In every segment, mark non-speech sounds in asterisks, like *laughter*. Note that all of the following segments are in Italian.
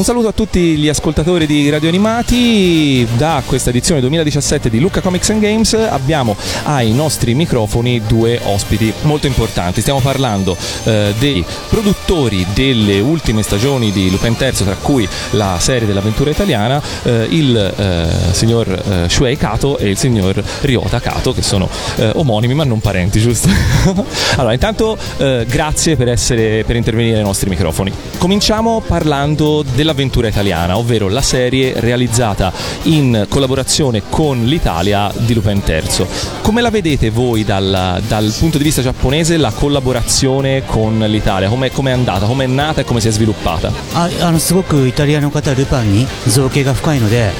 Un saluto a tutti gli ascoltatori di Radio Animati. Da questa edizione 2017 di Lucca Comics and Games abbiamo ai nostri microfoni due ospiti molto importanti. Stiamo parlando eh, dei produttori delle ultime stagioni di Lupin III, tra cui la serie dell'avventura italiana, eh, il eh, signor eh, Shuei Kato e il signor Ryota Kato, che sono eh, omonimi ma non parenti, giusto? *laughs* allora, intanto eh, grazie per, essere, per intervenire ai nostri microfoni. Cominciamo parlando dell'avventura italiana, ovvero la serie realizzata in collaborazione con l'Italia di Lupin III. Come la vedete voi dal, dal punto di vista giapponese la collaborazione con l'Italia? Come è andata? Come è nata e come si è sviluppata? ああのすごくイタリアの方ルパンに造形が深いので、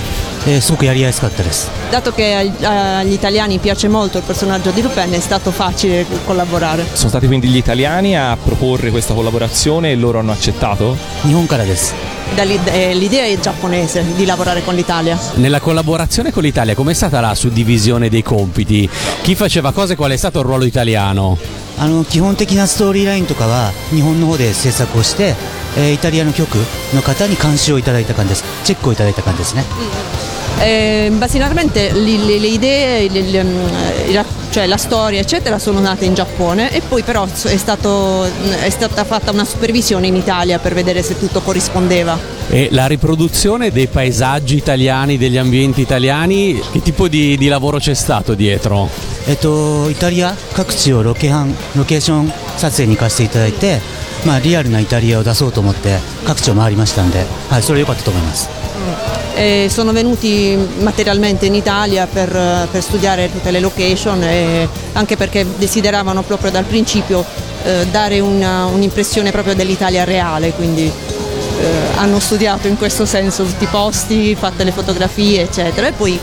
eh, すごくやりやすかったです Dato che agli italiani piace molto il personaggio di Lupin è stato facile collaborare. Sono stati quindi gli italiani a proporre questa collaborazione e loro hanno accettato? 日本からです Da eh, l'idea è giapponese di lavorare con l'Italia. Nella collaborazione con l'Italia, com'è stata la suddivisione dei compiti? Chi faceva cosa e qual è stato il ruolo italiano? italiano? あの基本的なストーリーラインとかは日本の方で制作をしてえーイタリアの局の方に監修をいただいた感じですチェックをいただいた感じですね Eh, basicamente li- le, le idee, le- le, mm, eh, la, cioè la storia eccetera sono nate in Giappone e poi però è, stato- è stata fatta una supervisione in Italia per vedere se tutto corrispondeva. E la riproduzione dei paesaggi italiani, degli ambienti italiani, che tipo di, di lavoro c'è stato dietro? えっとイタリア各地をロケハンロケーション撮影に行かせていただいて まあリアルなイタリアを出そうと思って各地を回りましたんではいそれ良かったと思います E sono venuti materialmente in Italia per, per studiare tutte le location e anche perché desideravano proprio dal principio eh, dare una- un'impressione proprio dell'Italia reale, quindi eh, hanno studiato in questo senso tutti i posti, fatte le fotografie eccetera e poi eh,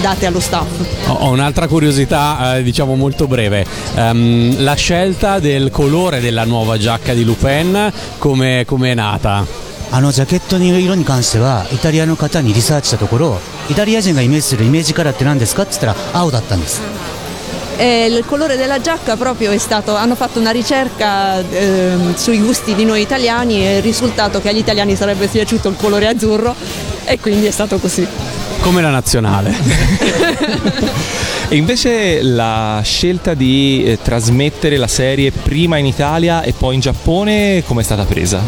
date allo staff. Ho ho un'altra curiosità, eh, diciamo molto breve. Ehm, la scelta del colore della nuova giacca di Lupin, come come è nata? あのジャケットの色に関してはイタリアの方にリサーチしたところイタリア人がイメージするイメージカラーって何ですかって言ったら青だったんです E il colore della giacca proprio è stato, hanno fatto una ricerca ehm, sui gusti di noi italiani e il risultato che agli italiani sarebbe piaciuto il colore azzurro e quindi è stato così. Come la nazionale. E *laughs* invece la scelta di eh, trasmettere la serie prima in Italia e poi in Giappone come è stata presa?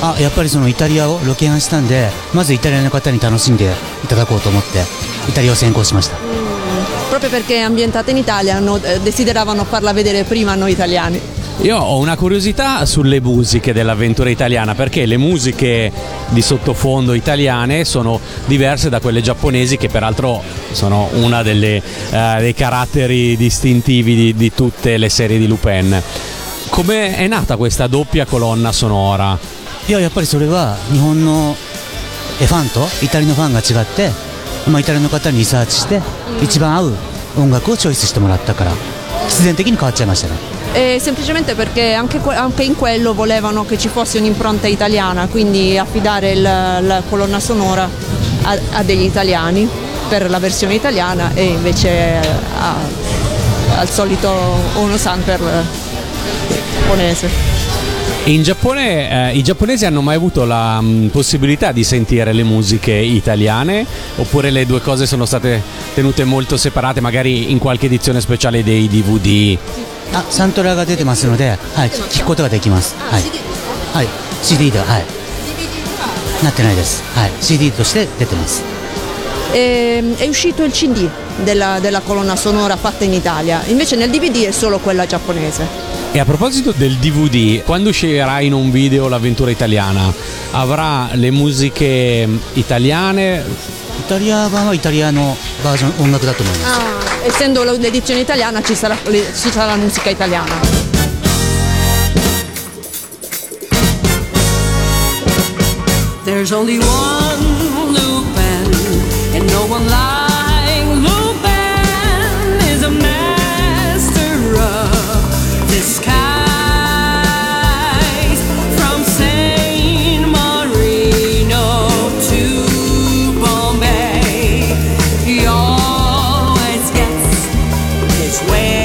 あやっぱりそのイタリアをロケハンしたんでまずイタリアの方に楽しんでいただこうと思ってイタリアを先行しました Proprio perché è ambientata in Italia hanno- eh, desideravano farla vedere prima a noi italiani. Io ho una curiosità sulle musiche dell'avventura italiana perché le musiche di sottofondo italiane sono diverse da quelle giapponesi che peraltro sono una delle, eh, dei caratteri distintivi di, di tutte le serie di Lupin. Come è nata questa doppia colonna sonora? いややっぱりそれは日本のえファンとイタリアのファンが違って、まあ、イタリアの方にリサーチして一番合う音楽をチョイスしてもらったから必然的に変わっちゃいましたね E semplicemente perché anche, anche in quello volevano che ci fosse un'impronta italiana, quindi affidare il- la colonna sonora a, a degli italiani per la versione italiana e invece a- al solito Ono-san per il giapponese. In Giappone eh, i giapponesi hanno mai avuto la mh, possibilità di sentire le musiche italiane oppure le due cose sono state tenute molto separate magari in qualche edizione speciale dei DVD? あサントラが出てますので、はい、聞くことができます。はい、はい、CD でははい。なってないです、はい、CD として出てます e, è uscito il CD della, della colonna sonora fatta in Italia, invece nel DVD è solo quella giapponese. E a proposito del DVD, quando uscirà in un video l'avventura italiana, avrà le musiche mm, italiane? Italiano, italiano, version, ah, essendo l'edizione italiana ci sarà, ci sarà la musica italiana. There's only one one like Lupin is a master of disguise. From Saint Marino to Bombay, he always gets his way.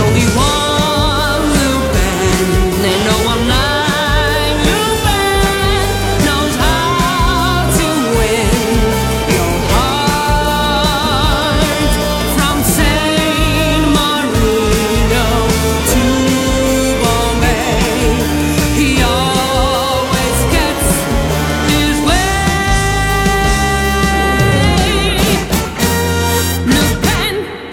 Only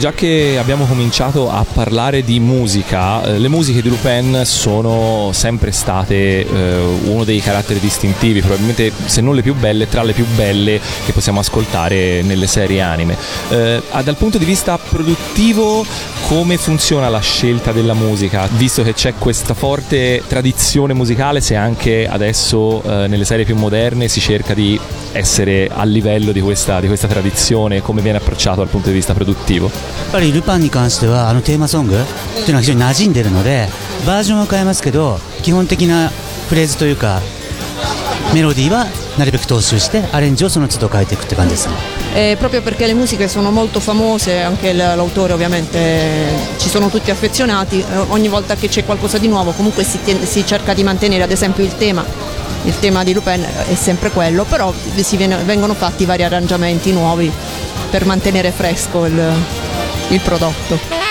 Già che abbiamo cominciato a parlare di musica, eh, le musiche di Lupin sono sempre state eh, uno dei caratteri distintivi, probabilmente se non le più belle, tra le più belle che possiamo ascoltare nelle serie anime. Eh, dal punto di vista produttivo, come funziona la scelta della musica? Visto che c'è questa forte tradizione musicale, se anche adesso eh, nelle serie più moderne si cerca di essere a livello di questa, di questa tradizione, come viene approcciato dal punto di vista produttivo? やっぱりルパンに関してはあのテーマソングっていうのは非常に馴染んでるのでバージョンは変えますけど基本的なフレーズというかメロディーはなるべく踏襲してアレンジをその都度変えていくって感じですね Eh, proprio perché le musiche sono molto famose, anche l- l'autore ovviamente eh, ci sono tutti affezionati, eh, ogni volta che c'è qualcosa di nuovo comunque si, tien- si cerca di mantenere ad esempio il tema, il tema di Lupin è sempre quello, però si viene- vengono fatti vari arrangiamenti nuovi per mantenere fresco il, il prodotto.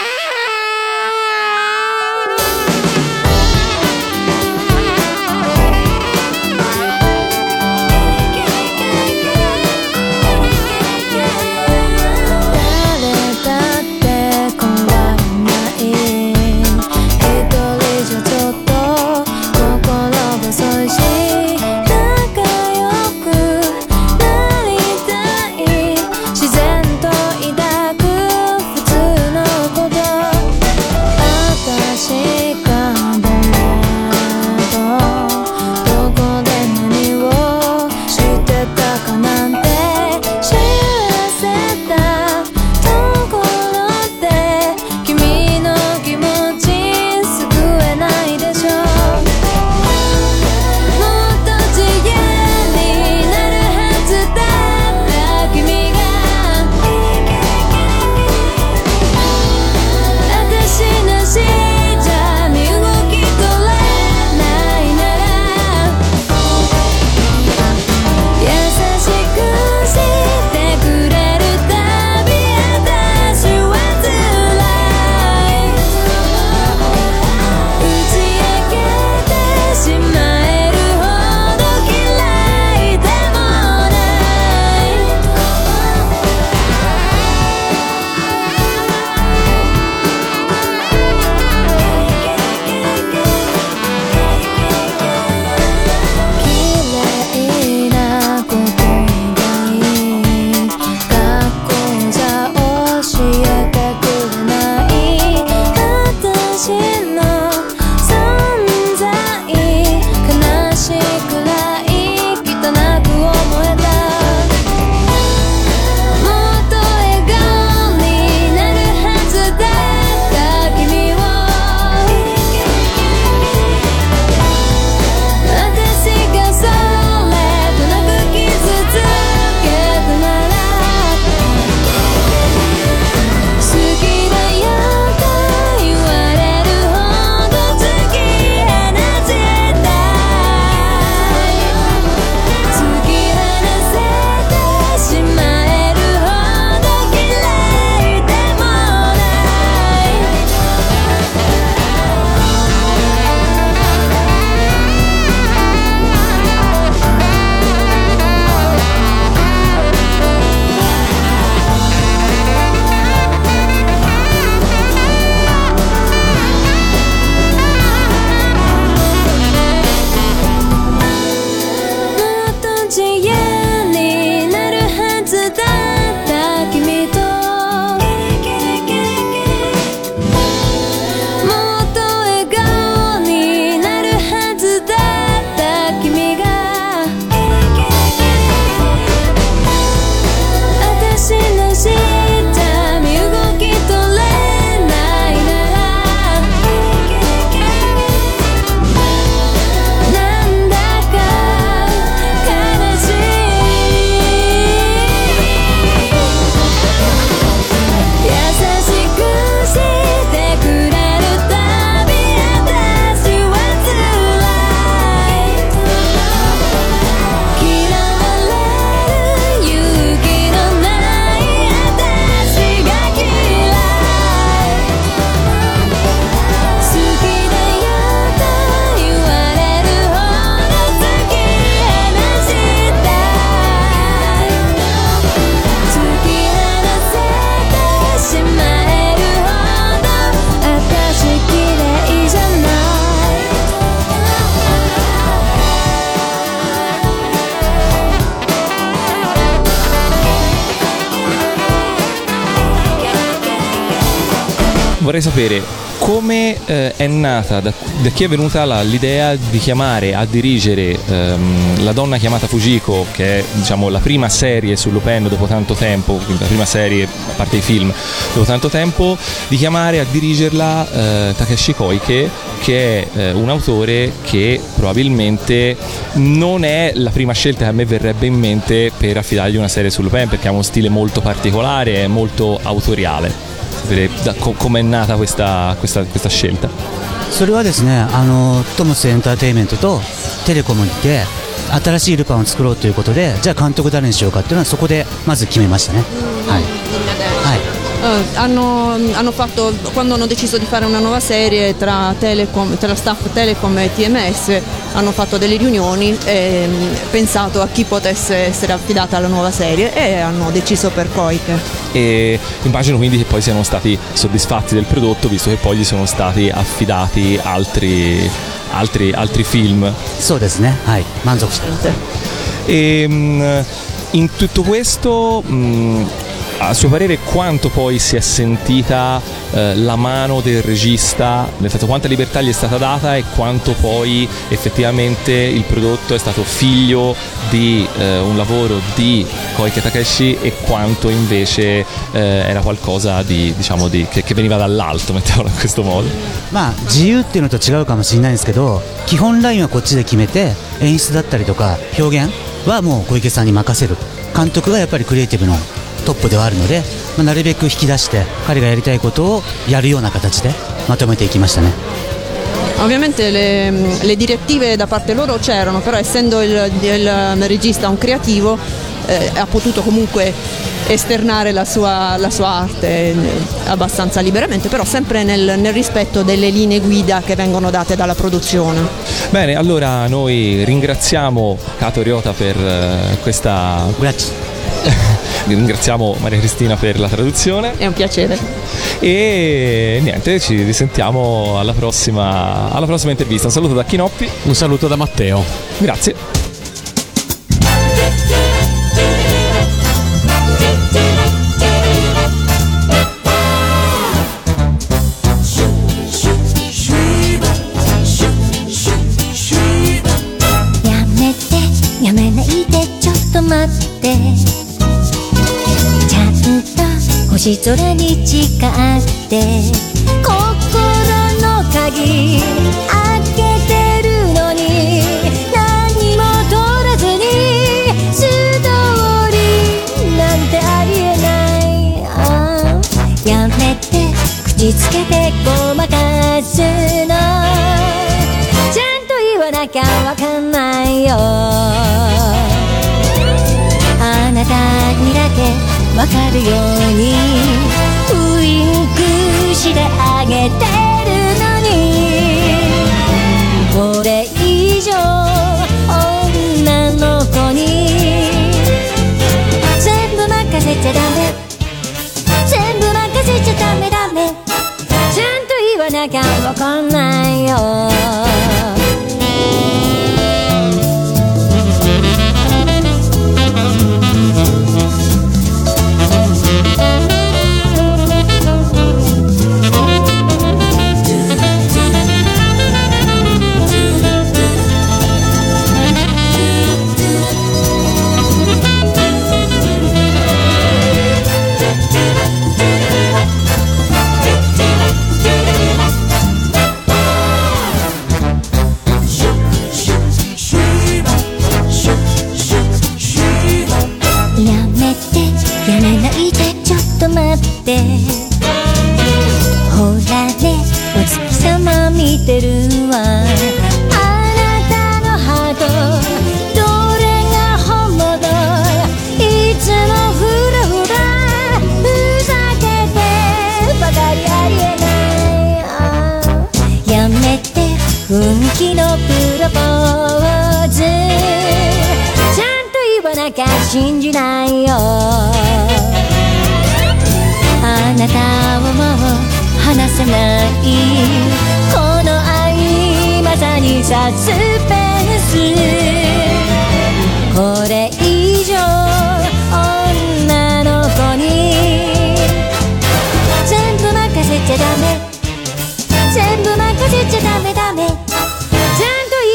Vorrei sapere come eh, è nata, da, da chi è venuta la- l'idea di chiamare a dirigere ehm, La donna chiamata Fujiko, che è diciamo, la prima serie su Lupin dopo tanto tempo, la prima serie, a parte i film, dopo tanto tempo, di chiamare a dirigerla eh, Takeshi Koike, che è eh, un autore che probabilmente non è la prima scelta che a me verrebbe in mente per affidargli una serie su Lupin, perché ha uno stile molto particolare, è molto autoriale Sapere da- co- com'è nata questa, questa- questa scelta. それはですねあのトムスエンターテインメントとテレコムにて新しいルパンを作ろうということでじゃあ監督誰にしようかっていうのはそこでまず決めましたねはい、はい、 Eh, hanno, hanno fatto, quando hanno deciso di fare una nuova serie tra, Telecom, tra staff Telecom e TMS hanno fatto delle riunioni e mm, pensato a chi potesse essere affidata alla nuova serie e hanno deciso per Koike. E immagino quindi che poi siano stati soddisfatti del prodotto visto che poi gli sono stati affidati altri, altri, altri film. So desu ne, hai, manzo. E, ehm, in tutto questo... Mh, a suo parere, quanto poi si è sentita eh, la mano del regista, nel senso quanta libertà gli è stata data e quanto poi effettivamente il prodotto è stato figlio di eh, un lavoro di Koike Takeshi e quanto invece eh, era qualcosa di, diciamo, di- che, che veniva dall'alto, *laughs* mettiamolo in questo modo. まあ自由っていうのと違うかもしれないんですけど基本ラインはこっちで決めて演出だったりとか表現はもう小池さんに任せる監督がやっぱりクリエイティブの トップではあるので、まあなるべく引き出して彼がやりたいことをやるような形でまとめていきましたね Ovviamente le, le direttive da parte loro c'erano, però essendo il, il regista un creativo eh, ha potuto comunque esternare la sua, la sua arte eh, abbastanza liberamente, però sempre nel, nel rispetto delle linee guida che vengono date dalla produzione. Bene, allora noi ringraziamo Kato Ryota per eh, questa グラッチ Ringraziamo Maria Cristina per la traduzione È un piacere. e niente, ci risentiamo alla prossima, alla prossima intervista. Un saluto da Chinoppi, Un saluto da Matteo. grazie. 星空に誓って心の鍵開けてるのに何も取らずに素通りなんてありえない。あーやめて口つけてごまかすの。ちゃんと言わなきゃわかんないよ。あなたにだけわかるようにウインクしてあげてるのに。これ以上女の子に全部任せちゃダメ。全部任せちゃダメダメ。ちゃんと言わなきゃわかんないよ。か信じないよ。あなたをもう離せない。この愛まさにサスペンス。これ以上女の子に。全部任せちゃダメ。全部任せちゃダメダメ。ちゃんと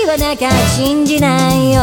言わなきゃ信じないよ。